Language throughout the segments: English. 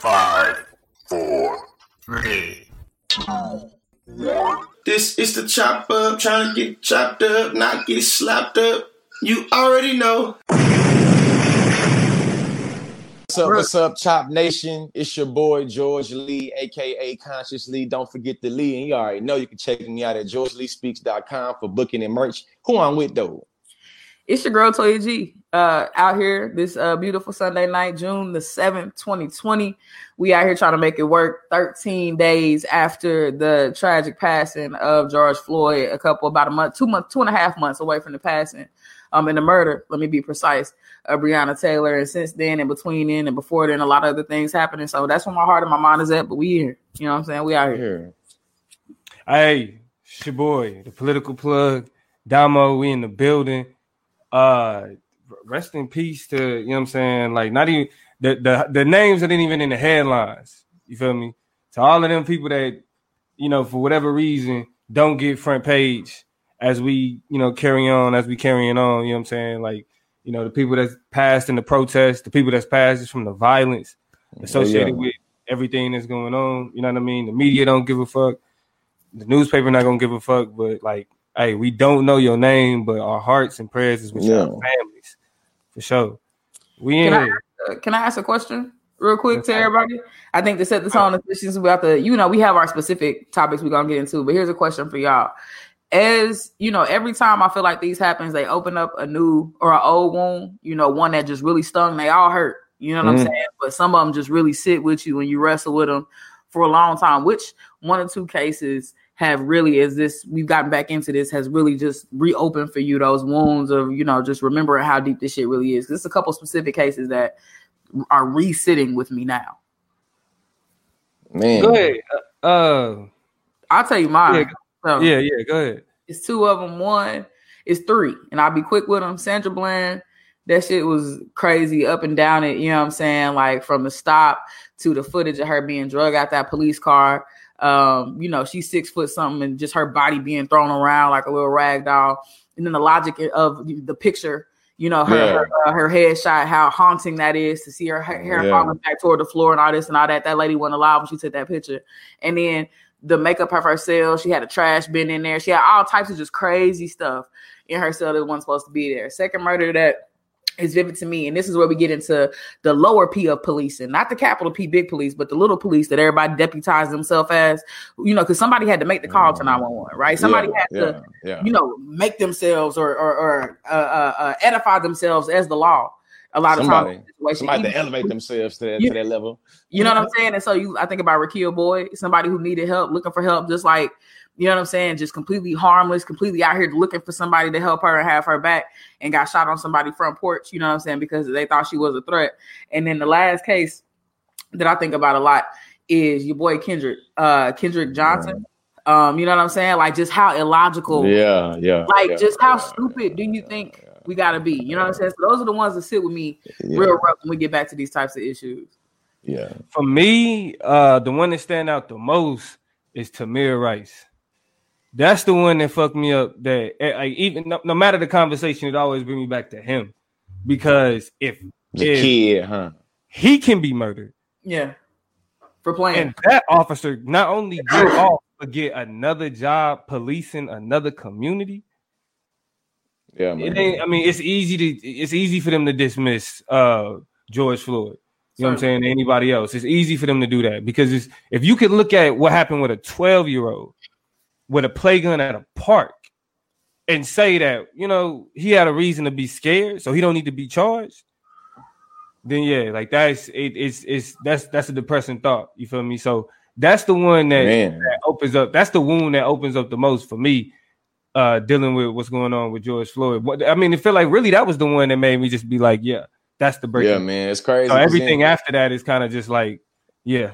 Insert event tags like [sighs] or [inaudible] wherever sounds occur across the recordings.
Five, four, three, two, one. This is the chop up, trying to get chopped up, not get slapped up. You already know. What's up, what's up, Chop Nation? It's your boy George Lee, aka Conscious Lee. Don't forget the Lee, and you already know you can check me out at georgeleespeaks.com for booking and merch. Who I'm with though? It's your girl Toya G. Uh, out here this uh beautiful Sunday night, June the seventh, twenty twenty. We out here trying to make it work. Thirteen days after the tragic passing of George Floyd, a couple about a month, two months, two and a half months away from the passing, um, and the murder. Let me be precise of Breonna Taylor. And since then, and between then and before then, a lot of other things happening. So that's where my heart and my mind is at. But we here, you know what I'm saying? We out here. Hey, it's your boy, the political plug, Damo. We in the building. Uh, rest in peace to you know what I'm saying. Like not even the the the names that ain't even in the headlines. You feel me? To all of them people that you know for whatever reason don't get front page as we you know carry on as we carrying on. You know what I'm saying? Like you know the people that's passed in the protest, the people that's passed is from the violence associated yeah. with everything that's going on. You know what I mean? The media don't give a fuck. The newspaper not gonna give a fuck. But like, hey, we don't know your name, but our hearts and prayers is with Yeah. your families for sure. We in Can I, here. uh, can I ask a question real quick to everybody? I think to set the tone, since we have to, you know, we have our specific topics we're gonna get into, but here's a question for y'all. As you know, every time I feel like these happens, they open up a new or an old wound, you know, one that just really stung. They all hurt, you know what Mhm. I'm saying? But some of them just really sit with you and you wrestle with them for a long time. Which one or two cases have really, as this we've gotten back into this, has really just reopened for you those wounds of you know just remembering how deep this shit really is. There's a couple specific cases that are re-sitting with me now. Man, Go ahead. Uh, uh I'll tell you mine. So, yeah, yeah. Go ahead. It's two of them. One is three, and I'll be quick with them. Sandra Bland, that shit was crazy up and down it. You know what I'm saying? Like from the stop to the footage of her being drug out that police car. Um, you know, she's six foot something, and just her body being thrown around like a little rag doll. And then the logic of the picture. You know, her Yeah. her, uh, her headshot, how haunting that is to see her ha- hair Yeah. falling back toward the floor and all this and all that. That lady wasn't alive when she took that picture. And then the makeup of her cell. She had a trash bin in there. She had all types of just crazy stuff in her cell that wasn't supposed to be there. Second murder that is vivid to me, and this is where we get into the lower P of policing, not the capital P big police, but the little police that everybody deputized themselves as, you know, because somebody had to make the call to 911, right? Somebody yeah, had yeah, to, yeah. you know, make themselves or or, or uh, uh, uh, edify themselves as the law. A lot of Somebody, times, situation. somebody to elevate themselves to that, Yeah. to that level. you know what I'm saying? And so you I think about Raquel Boyd, somebody who needed help, looking for help, just like you know what I'm saying, just completely harmless, completely out here looking for somebody to help her and have her back, and got shot on somebody's front porch, you know what I'm saying, because they thought she was a threat. And then the last case that I think about a lot is your boy Kendrick, uh Kendrick Johnson. Um, you know what I'm saying? Like just how illogical Yeah, yeah. like yeah, just how yeah, stupid do you think we gotta be? You know what I'm saying? So those are the ones that sit with me yeah, real rough when we get back to these types of issues. yeah. For me, uh, the one that stand out the most is Tamir Rice. That's the one that fucked me up. That eh, like even no, no matter the conversation, it always bring me back to him because if The if kid, huh? he can be murdered, Yeah. For playing. and that officer not only get off but get another job policing another community. Yeah, man. It ain't. I mean, it's easy to it's easy for them to dismiss uh George Floyd. You know what I'm saying? Anybody else? It's easy for them to do that because it's, if you could look at what happened with a 12 year old with a play gun at a park and say that you know he had a reason to be scared, so he don't need to be charged. Then yeah, like that's it, it's it's that's that's a depressing thought. You feel me? So that's the one that, that opens up. That's the wound that opens up the most for me. Uh, dealing with what's going on with George Floyd. What I mean, it felt like really that was the one that made me just be like, yeah, that's the breaking. Yeah, man. It's crazy. So everything after that is kind of just like, yeah,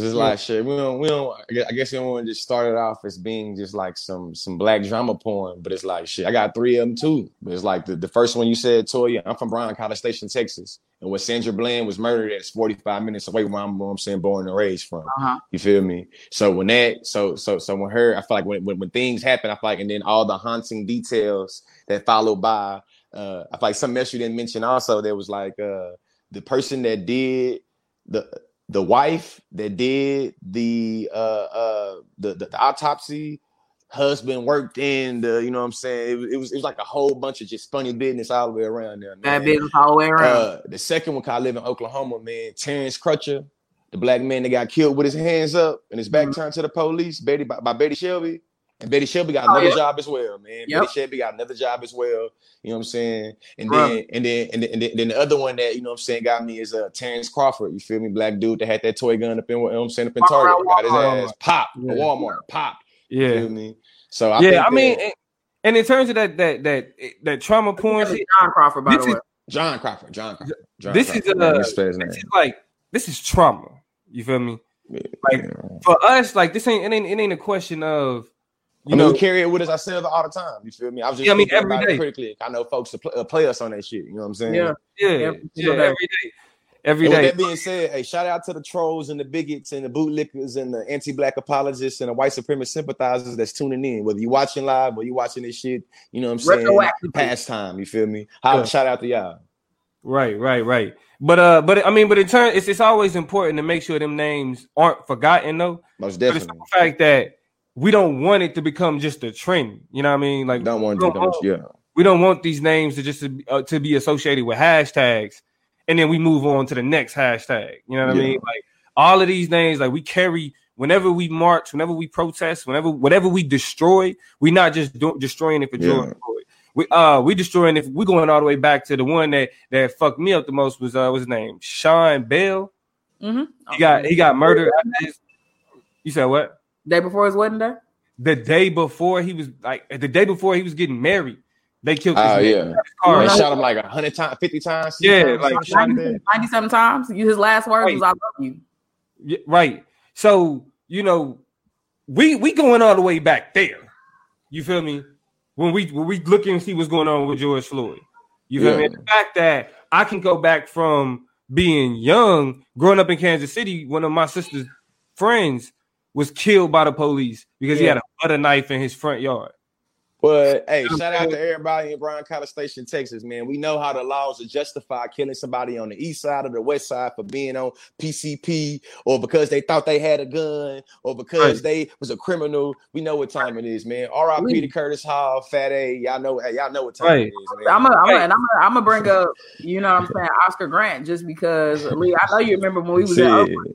Cause it's like shit. We don't. We don't. I guess- I guess we don't want to just start it off as being just like some some black drama porn, but it's like shit. I got three of them too. But it's like the, the first one you said, Toya. I'm from Bryan College Station, Texas, and where Sandra Bland was murdered at 45 minutes away where I'm, where I'm saying born and raised from. Uh-huh. You feel me? So when that, so so so when her, I feel like when when, when things happen, I feel like, and then all the haunting details that follow by. Uh, I feel like something else you didn't mention also. There was like uh the person that did the the wife that did the uh uh the, the, the autopsy husband worked in the you know what i'm saying it, it, was it was like a whole bunch of just funny business all the way around there man. Bad business all the way around. uh the second one 'cause I live in oklahoma man terrence crutcher the black man that got killed with his hands up and his back Mhm. turned to the police betty by, by betty shelby and betty shelby got Oh, another yeah. job as well man Yep. betty shelby got another job as well you know what i'm saying and Bruh. then and then and then, and then, then the other one that you know what I'm saying got me is uh Terrence Crawford. You feel me? Black dude that had that toy gun up in you know what I'm saying up in Walk around Target. Got his Walmart. ass pop Yeah. at Walmart. Pop. You Yeah, feel me? So I yeah. think I mean, that and, and in terms of that that that that trauma porn shit, John Crawford, by this the is- way. John Crawford. John Crawford. John this is, Crawford, man, uh, that's his name. this is like this is trauma. You feel me? like, For us, like this ain't it ain't, it ain't a question of I you mean, know we carry it with us ourselves all the time. You feel me? I was just Yeah, I mean, every day. every about critically. I know folks to play, uh, play us on that shit. You know what I'm saying? Yeah. yeah every yeah single day. every day every And with that being said, hey, shout out to the trolls and the bigots and the bootlickers and the anti-black apologists and the white supremacist sympathizers that's tuning in. Whether you're watching live or you're watching this shit, you know what I'm saying? Retroactively. Pastime, you feel me? How Yeah. shout out to y'all. Right, right, right. But uh, but I mean, but in turn, it's it's always important to make sure them names aren't forgotten though. Most But it's definitely. the fact that we don't want it to become just a trend. You know what I mean? Like Don't want we to don't, do yeah. we don't want these names to just to be, uh, to be associated with hashtags, and then we move on to the next hashtag. You know what I mean? Like all of these names, like we carry whenever we march, whenever we protest, whenever whatever we destroy, we're not just do, destroying it for Yeah. joy. We uh we destroying if We're going all the way back to the one that that fucked me up the most was uh what's his name Sean Bell. Mm-hmm. He got he got murdered. You said what? Day before his wedding day. The day before he was like the day before he was getting married, they killed. this Oh man yeah. his car. They shot him like a hundred times, fifty times. Yeah, times, like, some shit like that. 97 times. You his last words Right. was "I love you." Yeah, right. So you know, we we going all the way back there. You feel me? When we when we look and see what's going on with George Floyd. You feel me? Yeah. And the fact that I can go back from being young, growing up in Kansas City, one of my sister's friends was killed by the police because he had a butter knife in his front yard. But hey, shout out to everybody in Bryan College Station, Texas, man. We know how the laws are justify killing somebody on the east side or the west side for being on PCP or because they thought they had a gun or because Right. they was a criminal. We know what time it is, man. R.I.P. to Curtis Hall, Fat A. Y'all know, hey, y'all know what time Right. it is, man. I'm gonna, I'm Right. I'm I'm bring up, you know, what I'm saying Oscar Grant, just because Lee, I know you remember when we was in Oakland,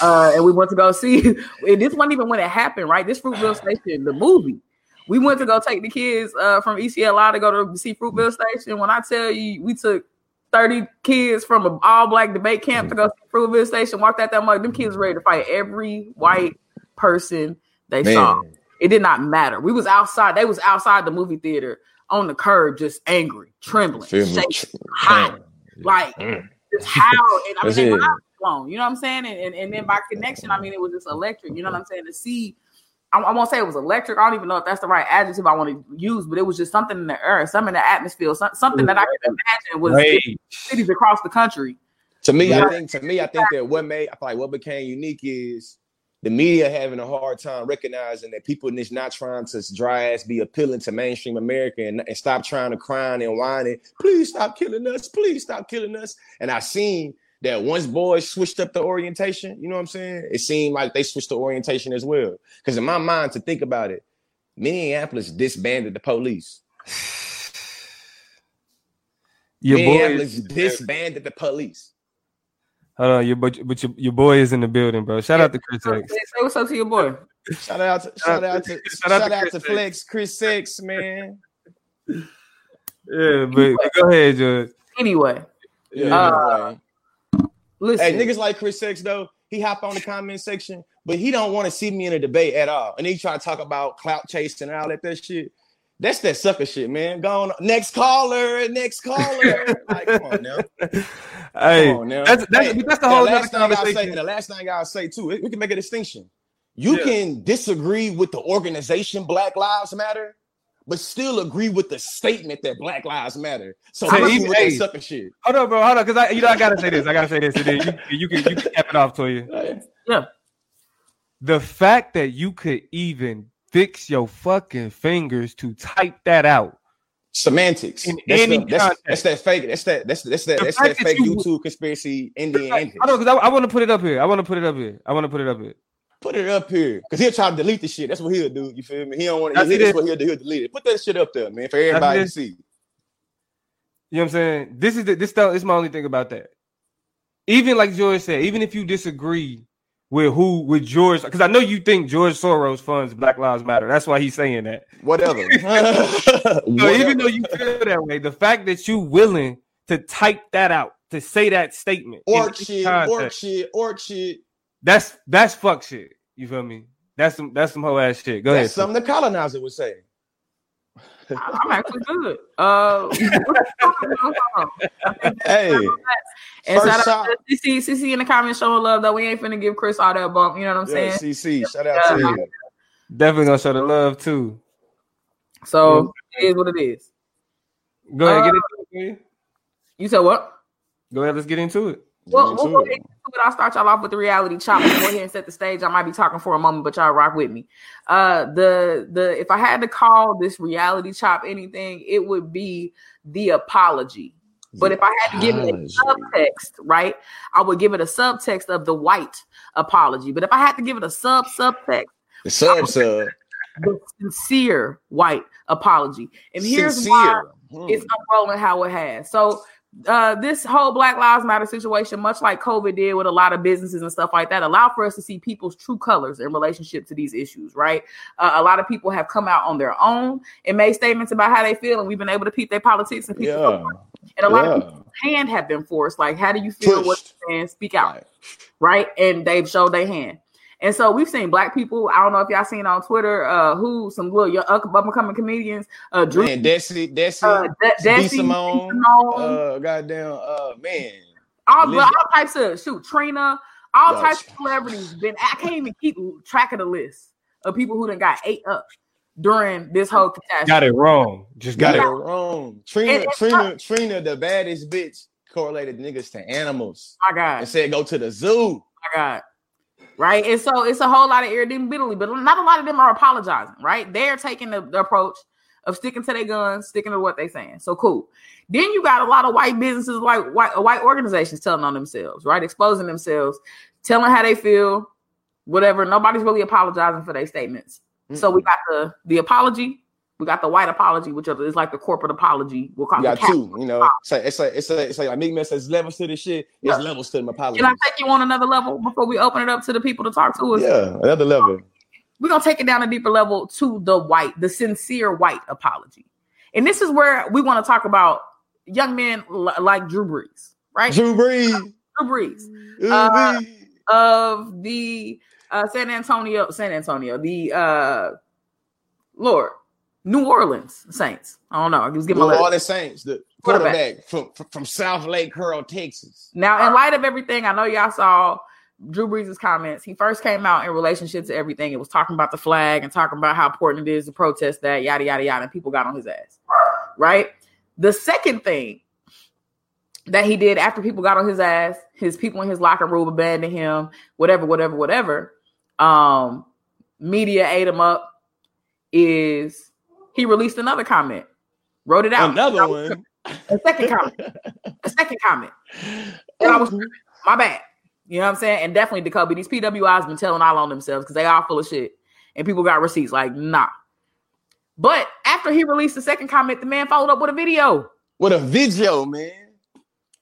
uh, and we went to go see. [laughs] And this wasn't even when it happened, right? This Fruitvale Station, the movie. We went to go take the kids uh, from ECLI to go to see Fruitvale Station. When I tell you, we took 30 kids from an all black debate camp to go see Fruitvale Station, walked out that mug. Them kids ready to fight every white person they saw. It did not matter. We was outside. They was outside the movie theater on the curb, just angry, trembling, shaking, hot, like Mm. just how. And I mean, That's they it. mind blown. You know what I'm saying? And, and and then by connection, I mean it was just electric. You know what I'm saying? To see, I, I won't say it was electric. I don't even know if that's the right adjective I want to use, but it was just something in the air, something in the atmosphere, some, something that I can imagine was cities across the country. To me, Yeah. I think to me, I think that what made I feel like what became unique is the media having a hard time recognizing that people is not trying to dry ass be appealing to mainstream America and, and stop trying to crying and whining. Please stop killing us. Please stop killing us. And I seen that once boys switched up the orientation, you know what I'm saying? It seemed like they switched the orientation as well. Because in my mind, to think about it, Minneapolis disbanded the police. [sighs] Your boy, Minneapolis is, disbanded the police. hold on, your but, but your, your boy is in the building, bro. Shout out to Chris Say, X. say what's up to your boy. Shout out to shout out to [laughs] Shout out shout to Chris to Flex Chris Six, man. [laughs] Yeah, but, but go ahead, Judge. Anyway, Yeah, Uh, anyway. Listen. Hey, niggas like Chris Six though. He hop on the comment section, but he don't want to see me in a debate at all. And he try to talk about clout chasing and all that that shit. That's that sucker shit, man. Go on, next caller, next caller. [laughs] like, come on now, Hey, come on now. that's that's, Hey, that's the whole the last thing I'll say, and the last thing I'll say too, we can make a distinction. You Yeah. can disagree with the organization Black Lives Matter, but still agree with the statement that Black Lives Matter. So Say I'm even- with that hey. sucker shit. Hold on, bro. Hold on, because I, you know, I gotta say this. I gotta say this, and then you, you can you can cap it off to you. Yeah. The fact that you could even fix your fucking fingers to type that out semantics. In that's, any the, that's, that's that fake. That's that. That's that's that. The That's fact that that fake you- YouTube conspiracy Indian I antics. know because I, I want to put it up here. I want to put it up here. I want to put it up here. Put it up here, cause he'll try to delete the shit. That's what he'll do. You feel me? He don't want to. it. That's what he'll do. He'll delete it. Put that shit up there, man, for everybody to see. You know what I'm saying? This is the, this is my only thing about that. Even like George said, even if you disagree with who with George, because I know you think George Soros funds Black Lives Matter. That's why he's saying that. Whatever. [laughs] [laughs] So Whatever. even though you feel that way, the fact that you willing to type that out, to say that statement, orc shit, orc shit, orc shit. That's that's fuck shit. You feel me? That's some that's some whole ass shit. Go ahead. Something the colonizer would say. I'm actually good. Uh, [laughs] Hey, and First shout out shot. to CC, CC in the comments showing love though. We ain't finna give Chris all that bump. You know what I'm saying? yeah, saying? CC, shout out to Yeah. you. Definitely gonna show the love too. So it is what it is. Go ahead, Uh, get into it. You said what? Go ahead, let's get into it. Well, we'll go ahead it. and do it. I'll start y'all off with the reality chop. Go ahead and set the stage. I might be talking for a moment, but y'all rock with me. Uh, the the if I had to call this reality chop anything, it would be the apology. But if I had to give it a subtext, right, I would give it a subtext of the white apology. But if I had to give it a sub subtext, The sub sub. the sincere white apology. And here's why. Hmm. it's unrolling how it has. So uh, this whole Black Lives Matter situation, much like COVID did with a lot of businesses and stuff like that, allowed for us to see people's true colors in relationship to these issues. Right? Uh, a lot of people have come out on their own and made statements about how they feel, and we've been able to peep their politics and people. Yeah. And a lot yeah. of people's hand have been forced. Like, how do you feel? What Pushed. you saying? Speak out Right. right? And they've showed their hand. And so we've seen black people. I don't know if y'all seen on Twitter, uh, who some little young up and coming comedians, uh, Drew, Man, Desi, Desi, uh, De- D. Desi, Simone, Simone, uh, goddamn, uh, man. all, Linda- all types of shoot, Trina, all Gotcha. types of celebrities. Been I can't even keep track of the list of people who done got ate up during this whole catastrophe. Got it wrong. Just Got got it it. wrong. Trina, And- and- Trina, Trina, the baddest bitch, correlated niggas to animals My God, and said go to the zoo. my God. Right. And so it's a whole lot of irritability, but not a lot of them are apologizing, right? They're taking the, the approach of sticking to their guns, sticking to what they're saying. So cool. Then you got a lot of white businesses, like white white organizations telling on themselves, right? Exposing themselves, telling how they feel, whatever. Nobody's really apologizing for their statements. So we got the the apology, we got the white apology, which is like the corporate apology. We'll call You it got two, you know. It's like it's like it's like, it's like, like Meek Mill says levels to the shit. It's Yeah. levels to my apology. Can I take you on another level before we open it up to the people to talk to us? Yeah, another level. we're gonna take it down a deeper level to the white, the sincere white apology. And this is where we want to talk about young men li- like Drew Brees, right? Drew Brees. Drew Brees Drew Uh, Brees. of the uh, San Antonio, San Antonio, the uh, Lord, New Orleans Saints. I don't know. I was New my letter. Orleans Saints, the Quarterback. quarterback from, from from Southlake Carroll, Texas. Now, in light of everything, I know y'all saw Drew Brees' comments. He first came out in relationship to everything. It was talking about the flag and talking about how important it is to protest that, yada, yada, yada. And people got on his ass. Right? The second thing that he did after people got on his ass, his people in his locker room abandoned him, whatever, whatever, whatever. Um, media ate him up. Is he released another comment, wrote it out. Another one. A second comment. A second comment. And I was [laughs] my bad. You know what I'm saying? And definitely Jacoby. These PWIs been telling all on themselves because they all full of shit. And people got receipts. Like, nah. But after he released the second comment, the man followed up with a video. With a video, man.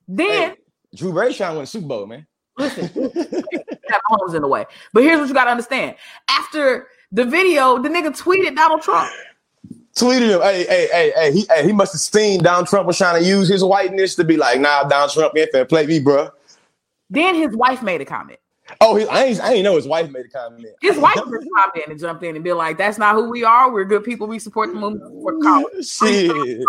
Then Hey, Drew trying to Super Bowl, man. listen, [laughs] that home's in the way. But here's what you gotta understand. After the video, the nigga tweeted Donald Trump. Tweeted him, hey, hey, hey, hey, he, hey, he must have seen Donald Trump was trying to use his whiteness to be like, nah, Donald Trump ain't finna play me, bro. Then his wife made a comment. Oh, he, I ain't, I ain't know his wife made a comment. His wife just popped in and jumped in and be like, "That's not who we are. We're good people. We support the movement. Support college." [laughs] Shit.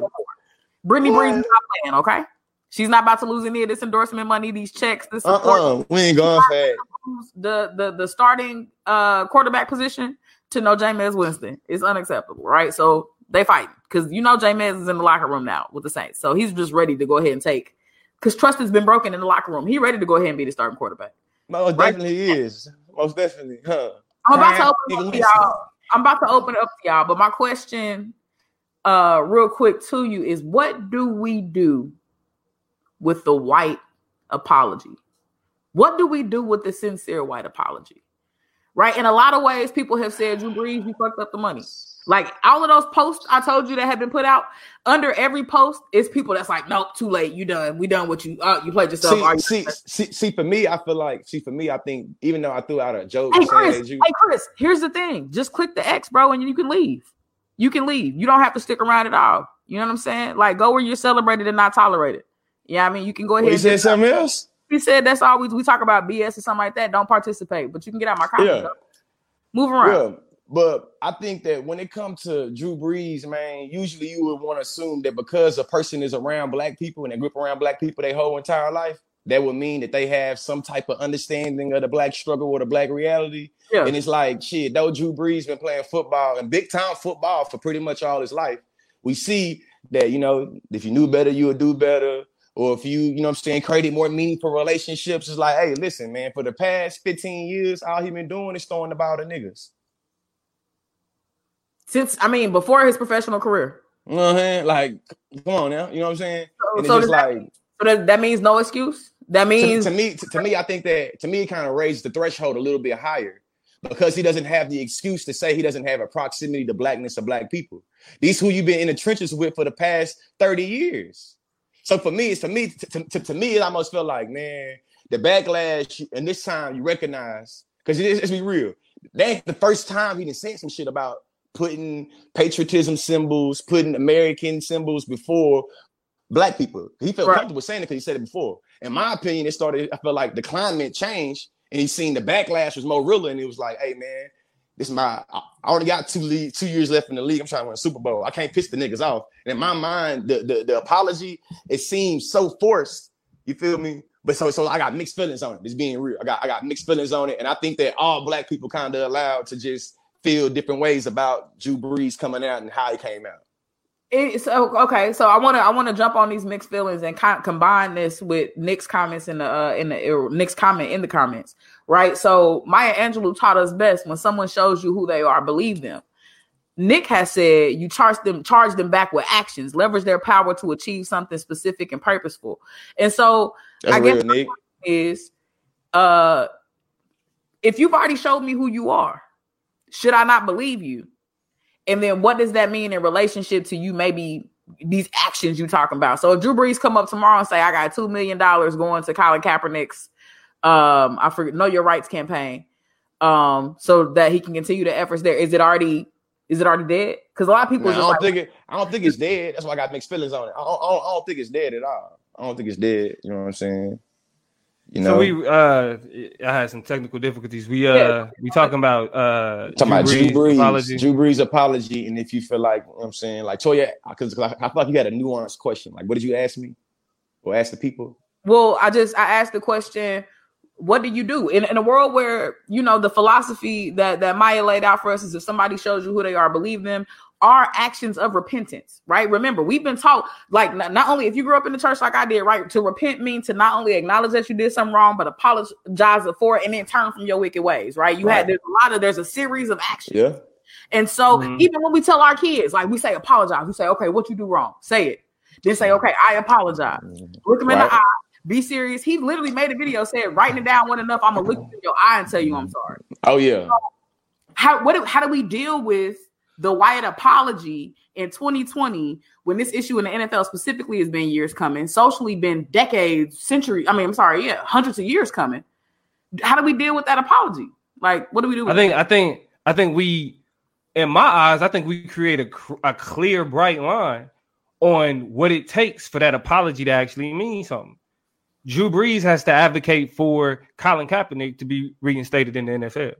Brittany? Brees is not playing, okay? She's not about to lose any of this endorsement money, these checks, this support. Uh-uh. We ain't going fast. The the the starting uh quarterback position to no Jameis Winston is unacceptable, right? So they fight because you know Jameis is in the locker room now with the Saints, so he's just ready to go ahead and take because trust has been broken in the locker room. He ready to go ahead and be the starting quarterback. Most definitely is. Most definitely, huh? I'm about to open up to y'all. I'm about to open up to y'all, but my question uh real quick to you is what do we do with the white apology? What do we do with the sincere white apology? Right? In a lot of ways, people have said, Drew Brees, you fucked up the money. Like all of those posts I told you that have been put out, under every post is people that's like, nope, too late, you done, we done what you uh, you played yourself. See, see, see, see, for me, I feel like, see, for me, I think even though I threw out a joke, hey Chris, you- hey Chris, here's the thing: just click the X, bro, and you can leave. You can leave. You don't have to stick around at all. You know what I'm saying? Like, go where you're celebrated and not tolerated. Yeah, I mean, you can go ahead. Well, you said something else. He said that's all we we talk about BS or something like that. Don't participate, but you can get out my comments. Yeah. Move around. Yeah. But I think that when it comes to Drew Brees, man, usually you would want to assume that because a person is around black people and they grew up around black people their whole entire life, that would mean that they have some type of understanding of the black struggle or the black reality. Yeah. And it's like, shit, though Drew Brees been playing football and big time football for pretty much all his life, we see that, you know, if you knew better, you would do better. Or if you, you know I'm saying, created more meaningful relationships, it's like, hey, listen, man, for the past 15 years, all he been doing is throwing about the niggas since I mean before his professional career. You know what I'm saying? Like, come on now. You know what I'm saying? So, so like that, so that, that means no excuse. That means to, to me, to, to, me, I think that to me it kind of raises the threshold a little bit higher because he doesn't have the excuse to say he doesn't have a proximity to blackness of black people. These who you've been in the trenches with for the past 30 years. So for me, it's to me, to, to, to me, it almost felt like, man, the backlash, and this time you recognize, because it is, let's be real, that ain't the first time he done said some shit about putting patriotism symbols, putting American symbols before black people. He felt right. comfortable saying it because he said it before. In my opinion, it started, I felt like the climate changed and he seen the backlash was more real. And he was like, hey man, this is my I already got two league, two years left in the league. I'm trying to win a Super Bowl. I can't piss the niggas off. And in my mind, the, the, the apology, it seems so forced. You feel me? But so so I got mixed feelings on it. It's being real. I got I got mixed feelings on it. And I think that all black people kind of allowed to just feel different ways about Drew Brees coming out and how he came out. It's okay. So I want to I want to jump on these mixed feelings and co- combine this with Nick's comments in the uh, in the uh, Nick's comment in the comments, right? So Maya Angelou taught us best when someone shows you who they are, believe them. Nick has said you charge them charge them back with actions, leverage their power to achieve something specific and purposeful. And so That's I guess Nick. is uh if you've already showed me who you are, should I not believe you? And then what does that mean in relationship to you maybe these actions you talking about? So if Drew Brees come up tomorrow and say, I got two million dollars going to Colin Kaepernick's um I forget know your rights campaign, um, so that he can continue the efforts there. Is it already is it already dead? Because a lot of people I don't like, think it I don't think it's dead. That's why I got mixed feelings on it. I don't, I don't, I don't think it's dead at all. I don't think it's dead. You know what I'm saying? You know, so we uh I had some technical difficulties. We uh yeah. we talking about uh talking Drew about Drew Brees, apology. Drew Brees apology, and if you feel like you know I'm saying like Toya, because I, I feel like you had a nuanced question. Like, what did you ask me or ask the people? Well, I just I asked the question. What do you do in, in a world where you know the philosophy that that Maya laid out for us is if somebody shows you who they are, believe them are actions of repentance, right? Remember, we've been taught like not, not, only if you grew up in the church like I did, right? To repent means to not only acknowledge that you did something wrong, but apologize for it and then turn from your wicked ways, right? You right. had there's a lot of there's a series of actions. Yeah. And so mm-hmm. even when we tell our kids, like we say apologize, we say, okay, what you do wrong? Say it. Then say, okay, I apologize. Mm-hmm. Look him right. in the eye. Be serious. He literally made a video saying, writing it down one enough. I'm gonna look in your eye and tell you I'm sorry. Oh yeah. So how what how do we deal with the white apology in 2020 when this issue in the NFL specifically has been years coming, socially been decades, century. I mean, I'm sorry, yeah, hundreds of years coming. How do we deal with that apology? Like, what do we do? I think, that? I think, I think we, in my eyes, I think we create a, a clear, bright line on what it takes for that apology to actually mean something. Drew Brees has to advocate for Colin Kaepernick to be reinstated in the NFL.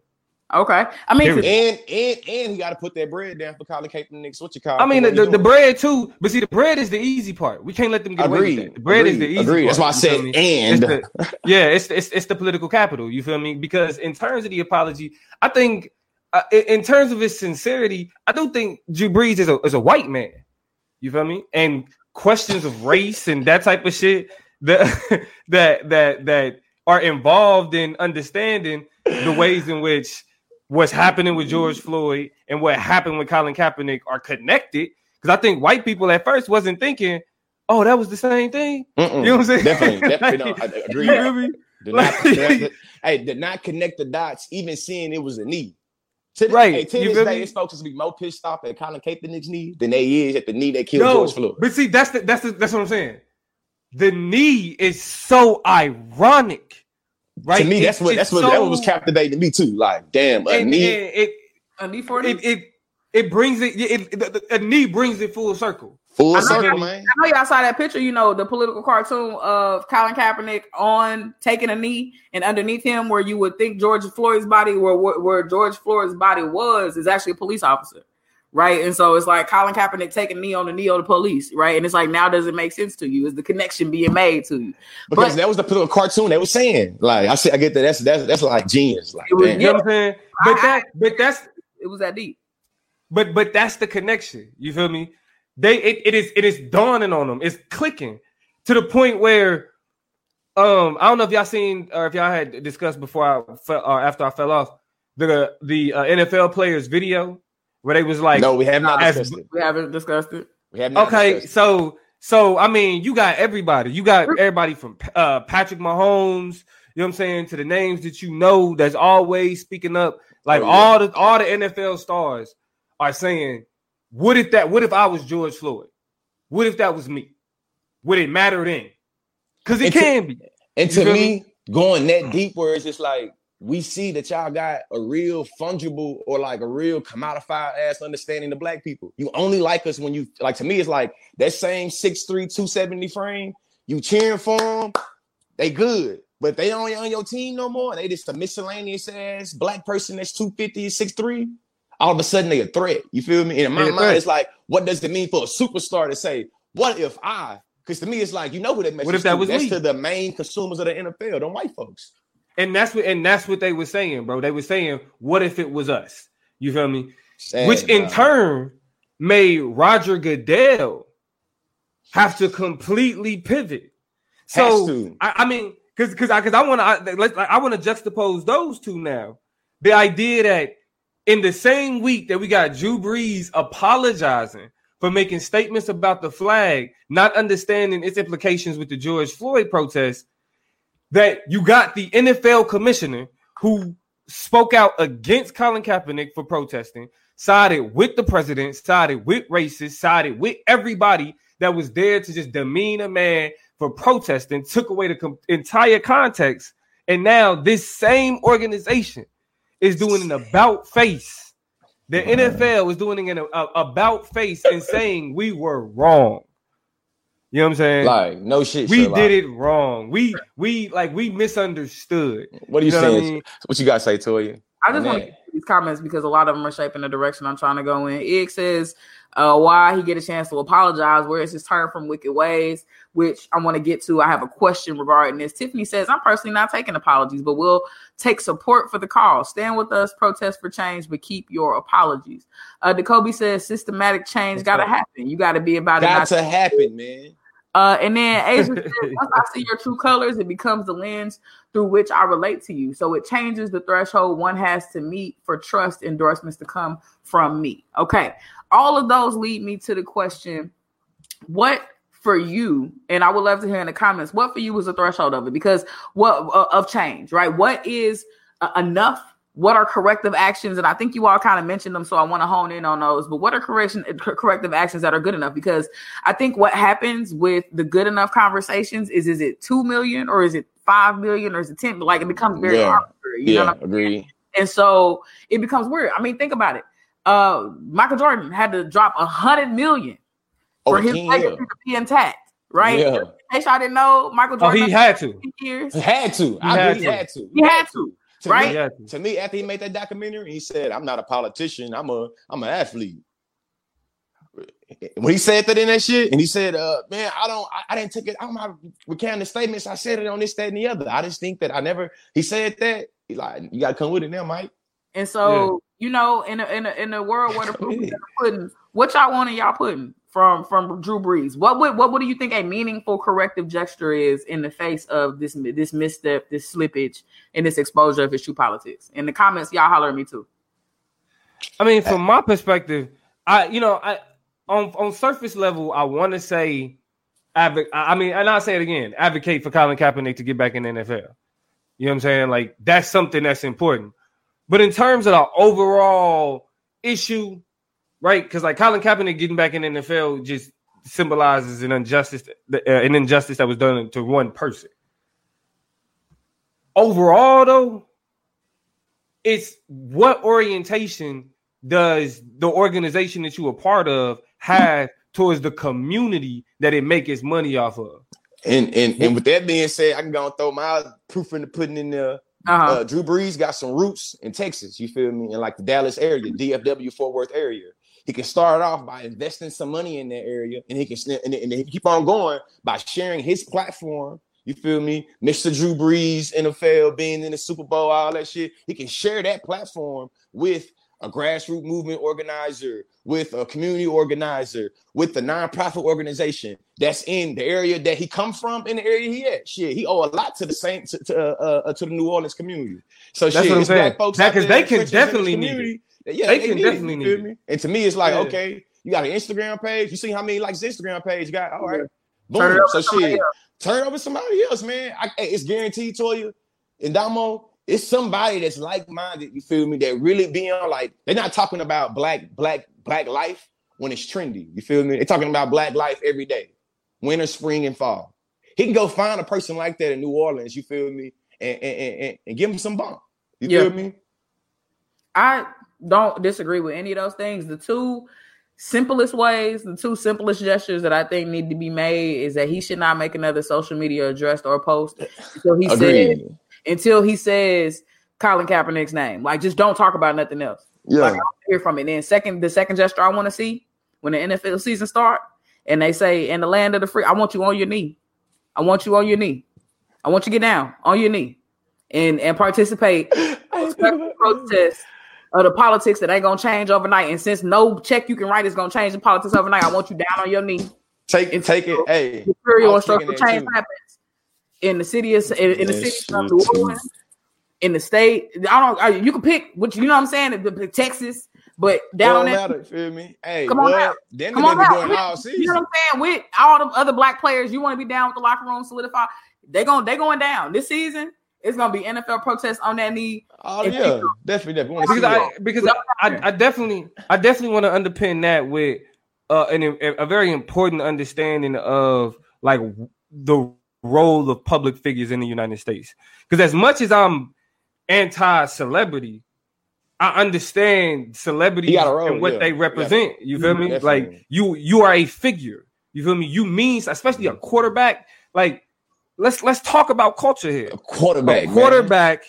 Okay, I mean, and and and he got to put that bread down for Colin Kaepernick. What you call? I mean, the, the, the, bread too, but see, the bread is the easy part. We can't let them get Agreed. away with that. The bread Agreed. is the easy. Agreed. Part, That's why I said and. It's the, yeah, it's, it's it's the political capital. You feel me? Because in terms of the apology, I think uh, in terms of his sincerity, I do think Drew Brees is a is a white man. You feel me? And questions of race and that type of shit that [laughs] that that that are involved in understanding the ways in which what's happening with George Floyd and what happened with Colin Kaepernick are connected Because I think white people at first wasn't thinking, oh, that was the same thing. Mm-mm. You know what I'm saying? Definitely, [laughs] definitely. No, I agree. You? Did not, connect- [laughs] hey, did not connect the dots, even seeing it was a knee. To this, Right, Hey, to you this day, it's folks to be more pissed off at Colin Kaepernick's knee than they is at the knee that killed No, George Floyd. but see, that's the, that's the, that's what I'm saying. The knee is so ironic, right? to me, It- that's what that's what that so- was captivating me too. Like, damn, a and, knee. and it, A knee for it it it brings it, it, it a knee brings it full circle. Full I circle, y'all- man. I know y'all saw that picture, you know, the political cartoon of Colin Kaepernick on taking a knee, and underneath him, where you would think George Floyd's body, where where, where George Floyd's body was, is actually a police officer, right? And so it's like Colin Kaepernick taking a knee on the knee of the police, right? And it's like now does it make sense to you? Is the connection being made to you? Because But- that was the political cartoon they were saying. Like, I see, I get that. That's that's that's like genius. Like, was- You know what I'm saying? But that but that's It was that deep. but but that's the connection. You feel me? They it, it is it is dawning on them. It's clicking to the point where um I don't know if y'all seen or if y'all had discussed before I fell or after I fell off the the uh, NFL players video where they was like no, we have not as- discussed it. We haven't discussed it. We have not okay so so I mean you got everybody. You got everybody from uh Patrick Mahomes you know what I'm saying to the names that you know that's always speaking up. Like Oh, yeah. all the all the NFL stars are saying what if that what if I was George Floyd? What if that was me? Would it matter then? Because it And to- can be. And You to feel me, going that deep, where it's just like we see that y'all got a real fungible or like a real commodified ass understanding of black people. You only like us when you like. To me, it's like that same 6'3", 270 frame. You cheering for them, they good. But they don't on your team no more. They just a miscellaneous ass black person that's 250, 6'3". All of a sudden they a threat. You feel me? And in my mind, threat. it's like, what does it mean for a superstar to say, what if I? Because to me, it's like, you know who that message What if that to? was That's me? to the main consumers of the NFL, them white folks. And that's what and that's what they were saying bro they were saying what if it was us you feel me Sad, which in dog. turn made Roger Goodell have to completely pivot. So. I, I mean, because because I because I want to I, I want to juxtapose those two now. The idea that in the same week that we got Drew Brees apologizing for making statements about the flag, not understanding its implications with the George Floyd protest, that you got the NFL commissioner who spoke out against Colin Kaepernick for protesting, sided with the president, sided with racists, sided with everybody that was there to just demean a man for protesting, took away the com- entire context. And now this same organization is doing an about face. The NFL is doing an about face and saying we were wrong. You know what I'm saying? Like, no shit. we Sherlock. did it wrong. We we like we misunderstood. What are you, You know what I saying? mean? What you got to say, Toya? I just want that. to get these comments because a lot of them are shaping the direction I'm trying to go in. Ig says, uh, why he get a chance to apologize? Where is his turn from wicked ways? Which I want to get to. I have a question regarding this. Tiffany says, I'm personally not taking apologies, but we'll take support for the cause. Stand with us, protest for change, but keep your apologies. Uh, Jacoby says, systematic change That's got to right. happen. You got to be about it. Got not to happen, man. Uh, and then Asia says, [laughs] once I see your true colors, it becomes the lens through which I relate to you. So it changes the threshold one has to meet for trust endorsements to come from me. Okay. All of those lead me to the question what for you, and I would love to hear in the comments, what for you was the threshold of it? Because what uh, of change, right? What is uh, enough? What are corrective actions? And I think you all kind of mentioned them, so I want to hone in on those. But what are correction corrective actions that are good enough? Because I think what happens with the good enough conversations is is it two million or is it five million or is it ten? Like it becomes very Yeah. arbitrary. You know Yeah, what I'm agree. and so it becomes weird. I mean, think about it. Uh Michael Jordan had to drop a hundred million for Oh, his King legacy Hill. to be intact, right? Yeah. In case y'all didn't know, Michael Jordan. Oh, Jordan he had to. [laughs] years. He had to. I had agree. He to. had to. He had to, To right? Me, He had to. to me, after he made that documentary, he said, "I'm not a politician. I'm a I'm an athlete." When he said that in that shit, and he said, "Uh, man, I don't, I, I didn't take it. I'm not recounting the statements. I said it on this, that, and the other. I just think that I never." He said that. He like, you gotta come with it now, Mike. And so, you know, in a, in a, in a world where the [laughs] proof is in the pudding, what y'all want in y'all pudding from from Drew Brees? What would what, what do you think a meaningful corrective gesture is in the face of this this misstep, this slippage, and this exposure of his true politics? In the comments, y'all holler at me too. I mean, from my perspective, I you know, I on on surface level, I want to say. I mean, and I'll say it again: advocate for Colin Kaepernick to get back in the NFL. You know what I'm saying? Like that's something that's important. But in terms of the overall issue, right? Because like Colin Kaepernick getting back in the NFL just symbolizes an injustice, uh, an injustice that was done to one person. Overall, though, it's what orientation does the organization that you are part of have towards the community that it makes its money off of. And and and with that being said, I can go and throw my proof in the pudding in there. Uh-huh. Uh, Drew Brees got some roots in Texas. You feel me? In like the Dallas area, DFW Fort Worth area. He can start off by investing some money in that area, and he can and, and he keep on going by sharing his platform. You feel me, Mr. Drew Brees, NFL, being in the Super Bowl, all that shit. He can share that platform with a grassroots movement organizer, with a community organizer, with the nonprofit organization that's in the area that he come from, in the area he at. Shit, he owe a lot to the same to to, uh, uh, to the New Orleans community. So that's shit, what I'm saying. Folks because they can definitely need it. Yeah, they, they can definitely need it. Me? And to me, it's like, yeah. okay, you got an Instagram page. You see how many likes Instagram page got? All right, boom. So shit, turn over somebody else, man. I, it's guaranteed to you. And Damo, it's somebody that's like-minded, you feel me, that really being like they're not talking about black, black, black life when it's trendy. You feel me? They're talking about black life every day, winter, spring, and fall. He can go find a person like that in New Orleans, you feel me, and and, and, and give him some bump. You yeah. feel me? I don't disagree with any of those things. The two simplest ways, the two simplest gestures that I think need to be made is that he should not make another social media address or post until he says until he says Colin Kaepernick's name. Like just don't talk about nothing else. Yeah. Like, hear from it. Then second, the second gesture I want to see when the NFL season start and they say in the land of the free, I want you on your knee. I want you on your knee. I want you to get down on your knee and and participate [laughs] protest of the politics that ain't gonna change overnight. And since no check you can write is gonna change the politics overnight, I want you down on your knee. Take it, take it. Hey, material and structural change happens in the city of in, in the city of New Orleans, in the state. I don't. I, you can pick which you know what I'm saying. The, the Texas, but down there, matter, feel me? Hey, come on out. Then come on out. Doing all season. You know what I'm saying? With all the other black players, you want to be down with the locker room solidify. They going they going down this season. It's gonna be NFL protests on that knee. Oh yeah, definitely, definitely. Because I because I, I, I, definitely I definitely want to underpin that with uh, an, a very important understanding of like the role of public figures in the United States. Because as much as I'm anti-celebrity, I understand celebrities role, and what yeah. they represent. You feel me? Definitely. Like you you are a figure. You feel me? You mean especially a quarterback. Like let's let's talk about culture here. A quarterback, a quarterback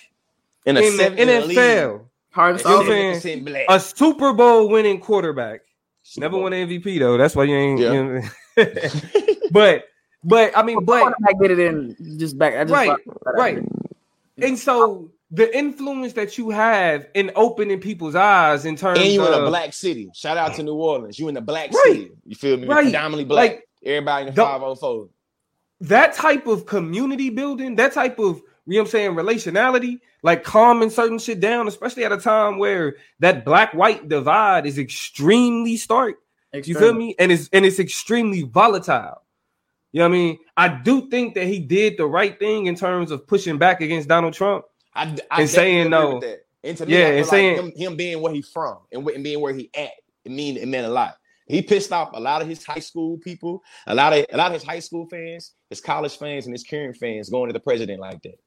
in, in the NFL. Hard to a Super Bowl winning quarterback. Super Never Bowl. won an MVP though. That's why you ain't. Yeah. You know, [laughs] but but I mean, but I get it in just back. I just right, right. And so the influence that you have in opening people's eyes in terms and you of, in a black city. Shout out to New Orleans. You in the black right, city. You feel me? Right. Predominantly black. Like, Everybody in the 504 that type of community building, that type of you know what I'm saying, relationality, like calming certain shit down, especially at a time where that black white divide is extremely stark. You feel me? And it's and it's extremely volatile. You know what I mean? I do think that he did the right thing in terms of pushing back against Donald Trump I, I and saying no. And me, yeah, and like saying him, him, being where he's from and, and being where he at, it mean it meant a lot. He pissed off a lot of his high school people, a lot of a lot of his high school fans, his college fans, and his current fans going to the president like that.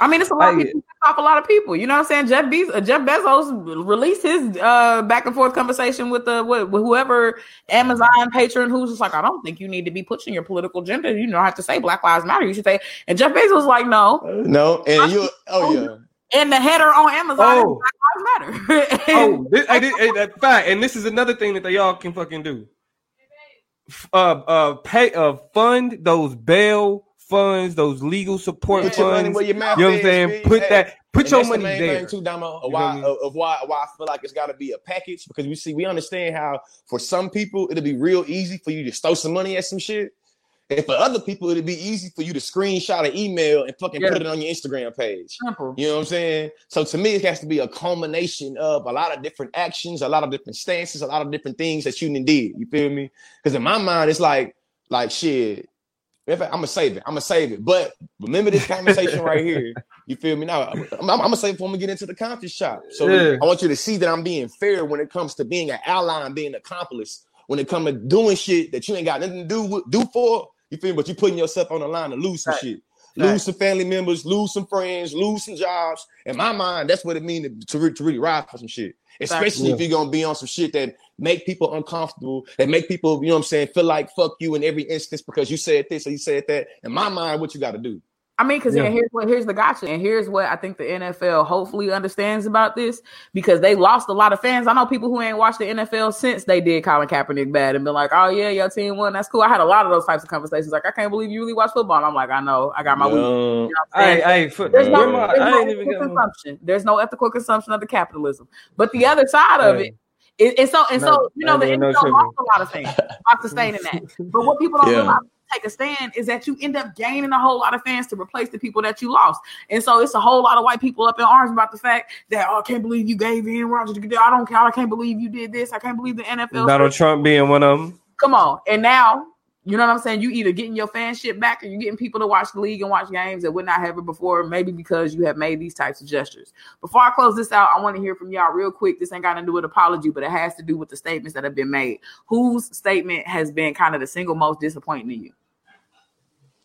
I mean, it's a lot I, of people off a lot of people. You know what I'm saying? Jeff Bezos, uh, Jeff Bezos released his uh, back and forth conversation with the with, with, whoever Amazon patron who's just like, I don't think you need to be pushing your political agenda. You don't have to say Black Lives Matter. You should say. And Jeff Bezos was like, no, no, and you, oh yeah. And the header on Amazon oh. Black Lives Matter. [laughs] oh, this, I did, that fact. And this is another thing that they all can fucking do. Uh, uh, pay, uh, fund those bail funds, those legal support put funds. Your you know what I'm saying? Put hey, that, put your money the there. Too, Damo, of why, of why, why I feel like it's got to be a package because we see, we understand how for some people it'll be real easy for you to throw some money at some shit, And for other people, it'd be easy for you to screenshot an email and fucking Yeah. put it on your Instagram page. Simple. You know what I'm saying? So to me, it has to be a culmination of a lot of different actions, a lot of different stances, a lot of different things that you did. You feel me? Because in my mind, it's like, like shit. If I, am gonna save it, I'm gonna save it. But remember this conversation right here. [laughs] You feel me? Now I'm, I'm, I'm gonna save it when we get into the conference shop. So Yeah. I want you to see that I'm being fair when it comes to being an ally and being an accomplice. When it comes to doing shit that you ain't got nothing to do with, do for, you feel me? But you're putting yourself on the line to lose some Right. shit Right. lose some family members, lose some friends, lose some jobs. In my mind, that's what it means to, re- to really ride for some shit. Especially if you're gonna be on some shit that make people uncomfortable, that make people, you know what I'm saying, feel like fuck you in every instance because you said this or you said that. In my mind, what you gotta do. I mean, because Yeah. here's what here's the gotcha, and here's what I think the NFL hopefully understands about this because they lost a lot of fans. I know people who ain't watched the NFL since they did Colin Kaepernick bad and been like, "Oh yeah, your team won. That's cool." I had a lot of those types of conversations. Like, I can't believe you really watch football. And I'm like, I know, I got my. week. You know I'm saying? Hey, hey, for, There's no, my- there's no ethical my- consumption. There's no ethical consumption of the capitalism. But the other side of it, and so and so, you know, the I no NFL lost a lot of things by sustaining that. But what people don't Yeah. realize, take a stand, is that you end up gaining a whole lot of fans to replace the people that you lost. And so it's a whole lot of white people up in arms about the fact that oh, I can't believe you gave Aaron Rodgers. I don't care. I can't believe you did this. I can't believe the NFL. Donald Trump being one of them. Come on. And now, you know what I'm saying? You either getting your fanship back or you're getting people to watch the league and watch games that would not have it before, maybe because you have made these types of gestures. Before I close this out, I want to hear from y'all real quick. This ain't got to do with apology, but it has to do with the statements that have been made. Whose statement has been kind of the single most disappointing to you?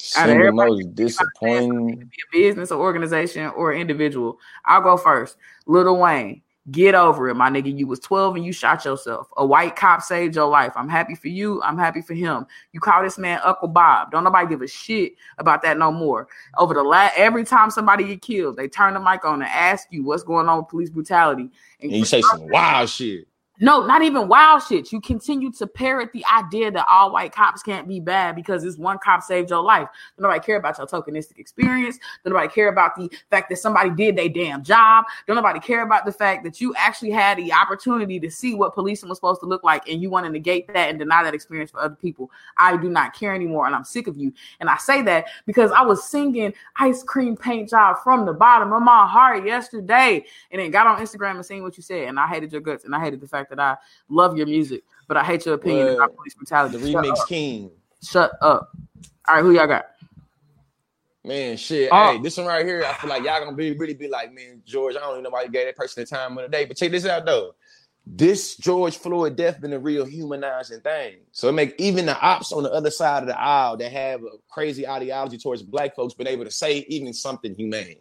Single most disappointing. Be a business or organization or individual. I'll go first. Lil Wayne. Get over it, my nigga. You was 12 and you shot yourself. A white cop saved your life. I'm happy for you. I'm happy for him. You call this man Uncle Bob. Don't nobody give a shit about that no more. Over the last every time somebody get killed, they turn the mic on and ask you what's going on with police brutality. And you say some wild shit. No, not even wild shit. You continue to parrot the idea that all white cops can't be bad because this one cop saved your life. Don't nobody care about your tokenistic experience. Don't nobody care about the fact that somebody did their damn job. Don't nobody care about the fact that you actually had the opportunity to see what policing was supposed to look like and you want to negate that and deny that experience for other people. I do not care anymore and I'm sick of you. And I say that because I was singing ice cream paint job from the bottom of my heart yesterday and then got on Instagram and seen what you said. And I hated your guts and I hated the fact that I love your music, but I hate your opinion Well, about police brutality. The Shut remix up. king. Shut up. All right, who y'all got? Man, shit. Oh. Hey, this one right here, I feel like y'all gonna be really be like, man, George, I don't even know why you gave that person the time of the day. But check this out though. This George Floyd death been a real humanizing thing. So it make even the ops on the other side of the aisle that have a crazy ideology towards black folks been able to say even something humane.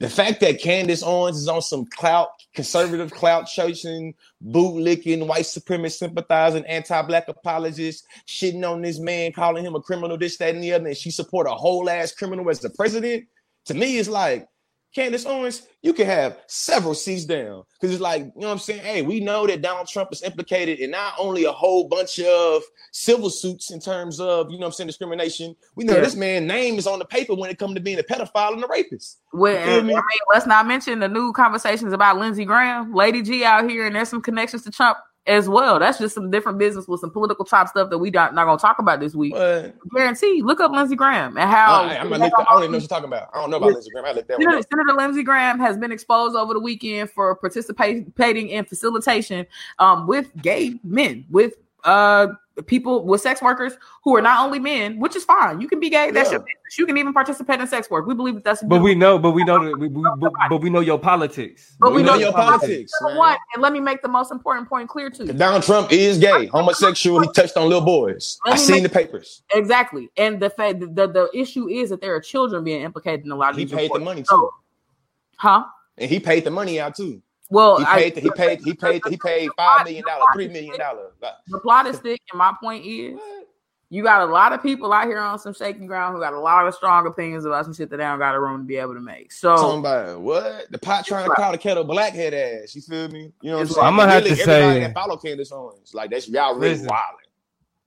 The fact that Candace Owens is on some clout, conservative clout chasing, bootlicking, white supremacist sympathizing, anti-black apologist, shitting on this man, calling him a criminal, this, that, and the other, and she support a whole ass criminal as the president. To me, it's like Candace Owens, you can have several seats down. Because it's like, you know what I'm saying? Hey, we know that Donald Trump is implicated in not only a whole bunch of civil suits in terms of, you know what I'm saying, discrimination. We know Yeah. this man's name is on the paper when it comes to being a pedophile and a rapist. Well, I me? mean, let's not mention the new conversations about Lindsey Graham, Lady G out here, and there's some connections to Trump as well. That's just some different business with some political top stuff that we not, not gonna talk about this week. But Guarantee. Look up Lindsey Graham and how I, I'm gonna look, I don't even know what you're talking about. I don't know about Lindsey Graham. I looked that one Senator. Senator Lindsey Graham has been exposed over the weekend for participating in facilitation um, with gay men, with uh, people, with sex workers who are not only men, which is fine. You can be gay. That's Yeah. your business. You can even participate in sex work. We believe that that's. But we know, but we know that we, we but, but we know your politics. But we, know, know your politics. One, and let me make the most important point clear to you. Donald Trump is gay, homosexual. He touched on little boys. I seen make- the papers. Exactly, and the fact the, the the issue is that there are children being implicated in a lot of He these paid the reports. money So- too, oh. huh? and he paid the money out too. Well, He I- paid. he paid. He paid. He paid five million dollars, three million dollars. the plot is thick, and my point is. You got a lot of people out here on some shaky ground who got a lot of strong opinions about some shit that they don't got a room to be able to make. So Talking about what the pot trying to call the kettle blackhead ass. You feel me? You know what I'm saying? I'ma have to say- that follow Candace Owens, like that's y'all really Listen. wild.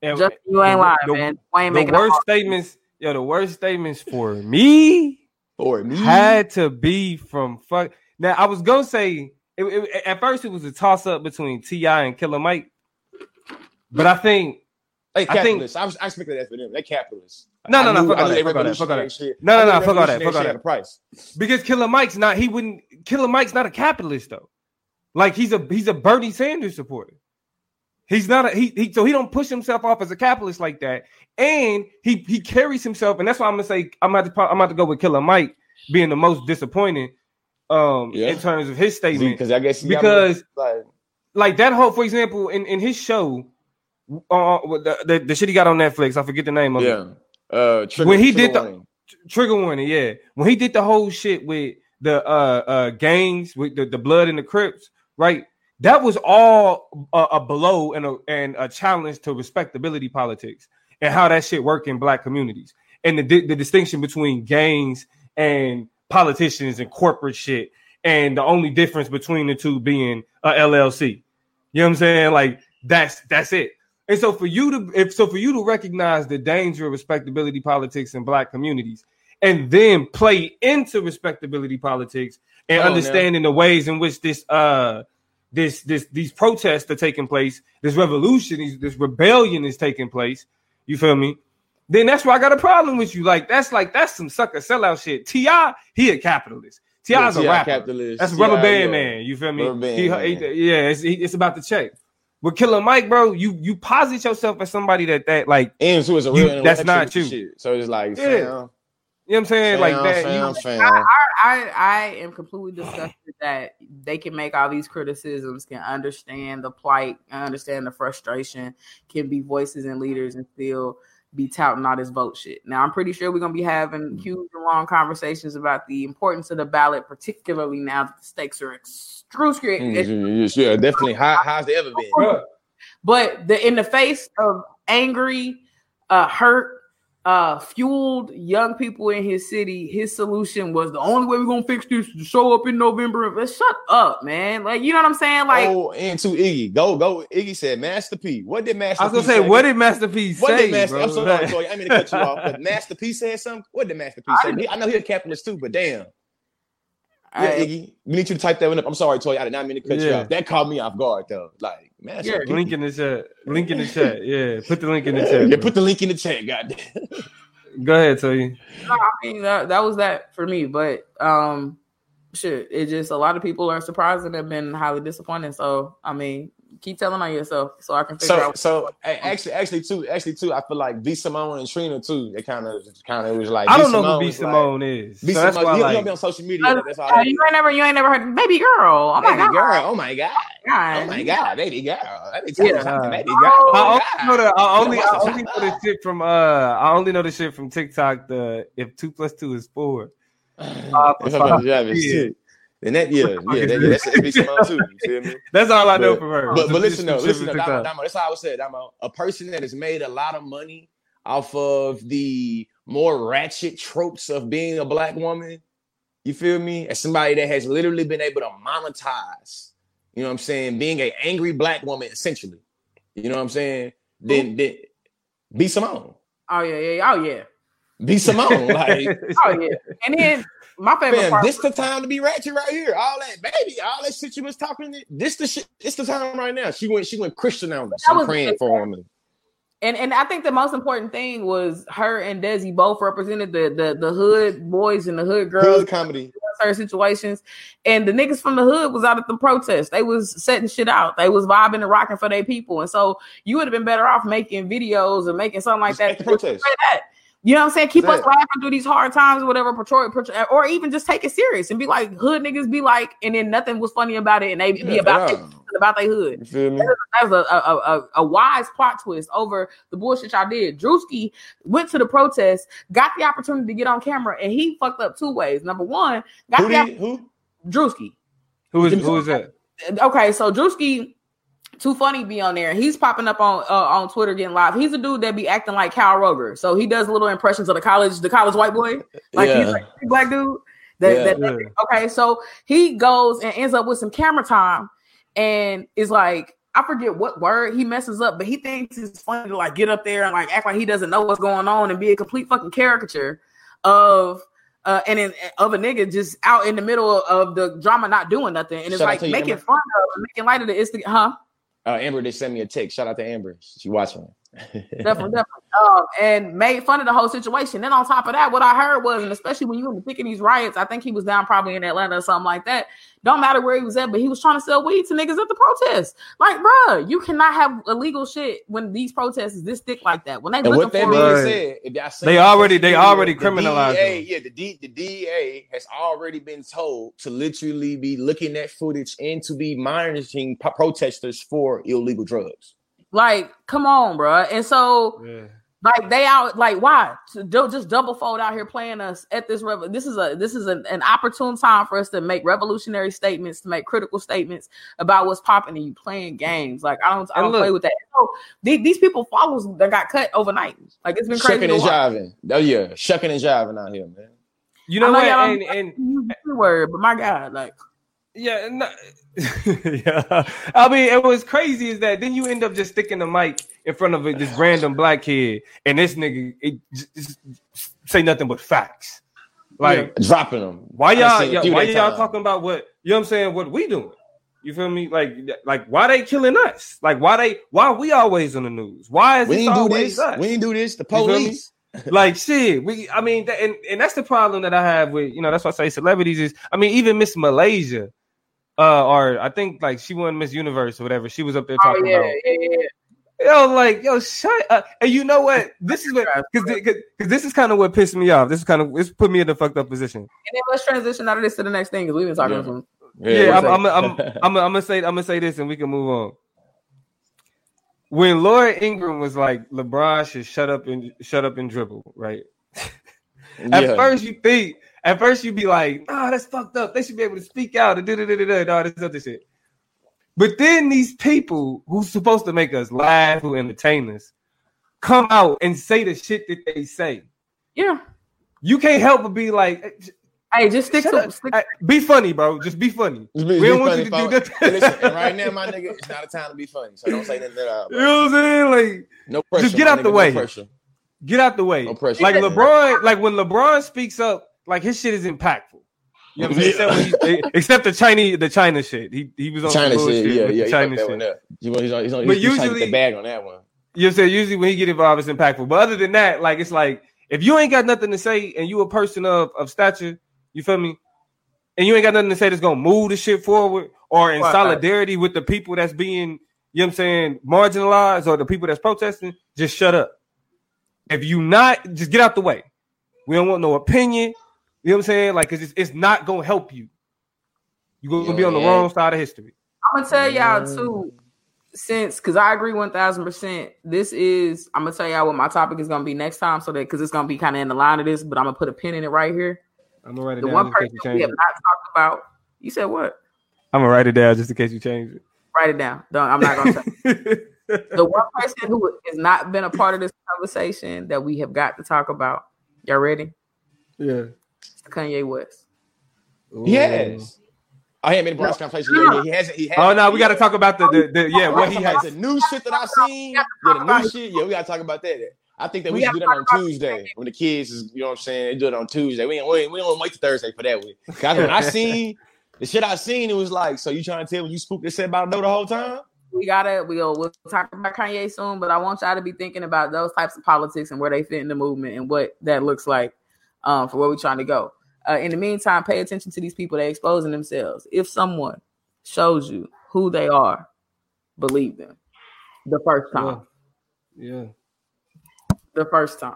And just you ain't the- lying, the- man. Wayne The making a worst statements, yo, the worst statements for me For me, had to be from fuck. Now I was gonna say it, it- at first it was a toss up between T.I. and Killer Mike, but I think They I think- capitalists. I, was I expected that for them. They capitalists. No, no, no, knew- fuck all that, fuck all that, fuck all that. No, no, no, fuck all that, fuck all that. price. because Killer Mike's not. He wouldn't. Killer Mike's not a capitalist though. Like he's a he's a Bernie Sanders supporter. He's not a he, he so he don't push himself off as a capitalist like that, and he he carries himself, and that's why I'm gonna say I'm about to I'm about to go with Killer Mike being the most disappointing, um, Yeah. in terms of his statement. Because I guess Because- like like that whole, for example, in, in his show, uh, the, the the shit he got on Netflix, I forget the name of it. yeah. Uh, trigger, When he did the- warning. Trigger warning, yeah. When he did the whole shit with the uh uh gangs with the, the blood and the Crips, right? That was all a, a blow and a and a challenge to respectability politics and how that shit work in black communities and the the distinction between gangs and politicians and corporate shit and the only difference between the two being a LLC. You know what I'm saying? Like that's that's it. And so for you to if so for you to recognize the danger of respectability politics in black communities and then play into respectability politics and now. understanding the ways in which this uh this this these protests are taking place, this revolution, this rebellion is taking place. You feel me? Then that's where I got a problem with you. Like that's like that's some sucker sellout shit. T.I., he a capitalist. T.I.'s Yeah, a T.I. rapper. capitalist. That's a rubber T.I., band yeah. man. You feel me? Rubber Band He- he- yeah, it's, he- it's about the check. With Killer Mike, bro, you you posit yourself as somebody that that like And who is a You- real that's not with you. Shit. So it's like, Yeah. fam, you know what I'm saying, fam, like that. fam, you, fam. I, I I am completely disgusted that they can make all these criticisms, can understand the plight, understand the frustration, can be voices and leaders, and still be touting all this vote shit. Now I'm pretty sure we're gonna be having huge and long conversations about the importance of the ballot, particularly now that the stakes are excruciating. Mm, yeah, definitely. High, highs they ever been. But the in the face of angry, uh, hurt, uh, fueled young people in his city, his solution was the only way we're gonna fix this to show up in November. Let's shut up, man. Like you know what I'm saying? Like oh, and to Iggy, go, go. Iggy said, Master P. What did Master? I was gonna P say, what did Master P What say, did Master? bro? I'm sorry, Toy. I didn't mean to cut you off, but Master P said something. What did Master P say? He- I know he's a capitalist too, but damn. Yeah, I- Iggy, we need you to type that one up. I'm sorry, Toy. I did not mean to cut you off. That caught me off guard, though. Like, Master Yeah, P. link in the chat. Link in the chat. [laughs] Yeah, put the link in the chat. Yeah, put the link in the chat, goddamn. Go ahead, Toy. No, I mean that, that was that for me. But um shit, it just a lot of people are surprised and have been highly disappointed. So I mean, keep telling on yourself so I can figure So, out so a- actually, actually, too, actually, too, I feel like B Simone and Trina too. They kind of, kind of was like. I don't know Simone who B was Simone is. Like, B. so that's why, you, you don't be on social media. That's all. Uh, you ain't never you ain't never heard baby girl. Oh my baby god. girl. Oh my god. God. Oh my god, baby girl. Let me tell Yeah. you something, baby Oh, girl. I Oh only know the I only I only know the shit from uh I only know the shit from TikTok. The if two plus two is four. Uh, If I'm gonna drive it, Yeah. shit. Then that, yeah, yeah, that, yeah, that's a B. Simone too. You feel me? [laughs] That's all I know But- from her. But, but listen shit- though, listen though, from Damo, Damo, that's how I would say it, Damo. A person that has made a lot of money off of the more ratchet tropes of being a black woman, you feel me? As somebody that has literally been able to monetize, you know what I'm saying, being an angry black woman essentially. You know what I'm saying? Then then B Simone. Oh yeah, yeah, yeah. Oh yeah. B Simone. [laughs] Like Oh yeah. And then my favorite Fam, part this the time to be ratchet right here. All that baby, all that shit you was talking. This the shit. This the time right now. She went. She went Christian on us. I'm praying for him. And and I think the most important thing was her and Desi both represented the the, the hood boys and the hood girls Hood comedy. certain situations. And the niggas from the hood was out at the protest. They was setting shit out. They was vibing and rocking for their people. And so you would have been better off making videos or making something like Just that. at the protest. That. You know what I'm saying? Keep us Exactly. laughing through these hard times or whatever, portray, portray, or even just take it serious and be like, hood niggas be like, and then nothing was funny about it, and they be Yeah, about yeah. [laughs] about their hood. Me? That was a, a, a, a wise plot twist over the bullshit y'all did. Drewski went to the protest, got the opportunity to get on camera, and he fucked up two ways. Number one, got Who the did? Who? Drewski. Who is who is that? Okay, so Drewski, too funny be on there. He's popping up on uh, on Twitter getting live. He's a dude that be acting like Cal Roger. So he does little impressions of the college, the college white boy. Like he's like a black dude. That, Yeah. that- Yeah. okay, so he goes and ends up with some camera time and is like, I forget what word he messes up, but he thinks it's funny to like get up there and like act like he doesn't know what's going on and be a complete fucking caricature of uh and in, of a nigga just out in the middle of the drama not doing nothing and it's Shout like making fun of making light of the instant huh Uh, Amber just sent me a text. Shout out to Amber. She watching. Definitely, definitely. Um, and made fun of the whole situation. Then on top of that, what I heard was, and especially when you were in the thick of these riots, I think he was down probably in Atlanta or something like that. Don't matter where he was at, but he was trying to sell weed to niggas at the protest. Like, bruh, you cannot have illegal shit when these protests is this thick like that. When they And looking with that for being Right. said, if y'all seen They already- they already the criminalized DEA. Yeah, the D, the DEA has already been told to literally be looking at footage and to be monitoring protesters for illegal drugs. Like, come on, bro. And so Yeah. Like they out, like why? To do, just double fold out here playing us at this. Rev- this is a this is an, an opportune time for us to make revolutionary statements, to make critical statements about what's popping, and you playing games. Like I don't, I don't look- play with that. So these, these people follows that got cut overnight. Like it's been crazy. Shucking and watch. jiving. Oh yeah, shucking and jiving out here, man. You know know what? y'all And, don't and use the C word, but my God, like Yeah, no, [laughs] yeah. I mean, it was crazy is that then you end up just sticking the mic in front of a, this random black kid, and this nigga it, just, just say nothing but facts. Like, Dropping them. why y'all, seen y'all why y'all time. talking about what you know? what I'm saying what we doing. You feel me? Like, like why they killing us? Like, why they? Why we always on the news? Why is We this didn't do always this. us? We didn't do this. The You feel me? police. [laughs] like shit we i mean that, and, and that's the problem that i have with you know that's why i say celebrities is i mean even miss malaysia uh or i think like she won miss universe or whatever she was up there oh talking yeah, about yeah, yeah. yeah. yo like yo shut up and you know what this is what because this is kind of what pissed me off this is kind of this put me in a fucked up position And then let's transition out of this to the next thing because we've been talking Yeah. from yeah, I'm, I'm, I'm, I'm, I'm, I'm gonna say I'm gonna say this and we can move on. When Laura Ingraham was like, LeBron should shut up and shut up and dribble, right? [laughs] At Yeah. first, you think, at first, you'd be like, "Ah, that's fucked up. They should be able to speak out and da da da da da all this other shit." But then these people who's supposed to make us laugh, who entertain us, come out and say the shit that they say. yeah. You can't help but be like, Hey, just stick Shut to up. stick. "Hey, "Be funny, bro. Just be funny." Just be- We don't be want you to funny, do folks. that. And listen, right now, my [laughs] nigga, it's not a time to be funny. So don't say nothing at all. You know what I'm saying? Like, No pressure. Just get my out the way. No pressure. get out the way. No pressure. Like LeBron, like when LeBron speaks up, like his shit is impactful. You know what I'm saying? Except, he- except the Chinese, the China shit. He he was on China bullshit shit. Yeah, with yeah. the He China fucked that shit. one up. He, he's on, he's on, But he's, he's trying to usually- get the bag on that one. You know what I'm saying? Usually when he get involved, it's impactful. But other than that, like it's like if you ain't got nothing to say and you a person of of stature, you feel me? And you ain't got nothing to say that's gonna move the shit forward or in Right. solidarity with the people that's being, you know what I'm saying, marginalized or the people that's protesting, just shut up. If you not, just get out the way. We don't want no opinion. You know what I'm saying? Like, cause it's, it's not gonna help you. You're gonna be on the Yeah. wrong side of history. I'm gonna tell y'all too, since because I agree one thousand percent. This is I'm gonna tell y'all what my topic is gonna be next time, so that because it's gonna be kind of in the line of this, but I'm gonna put a pin in it right here. I'm gonna write it The down one person case you we have not talked about. You said what? I'm gonna write it down just in case you change it. Write it down. Don't, I'm not gonna. tell [laughs] the one person who has not been a part of this conversation that we have got to talk about. Y'all ready? yeah. It's Kanye West. Yes. I ain't made a Bronx conversation yet. He hasn't. He hasn't. Oh no, we got to talk about the, the, the yeah what he has. The new shit that I've seen. Yeah, the new shit. Yeah, we gotta talk about that. I think that we, We should do that on talk about Tuesday when the kids is, you know what I'm saying, they do it on Tuesday. We ain't, we ain't, we don't wait till Thursday for that. Week. Cause when I [laughs] seen the shit I seen, it was like, so you trying to tell me you spooked and said about no the whole time? We gotta we'll we'll talk about Kanye soon, but I want y'all to be thinking about those types of politics and where they fit in the movement and what that looks like um, for where we're trying to go. Uh, in the meantime, pay attention to these people. They're exposing themselves. If someone shows you who they are, believe them. The first time. Yeah. The first time.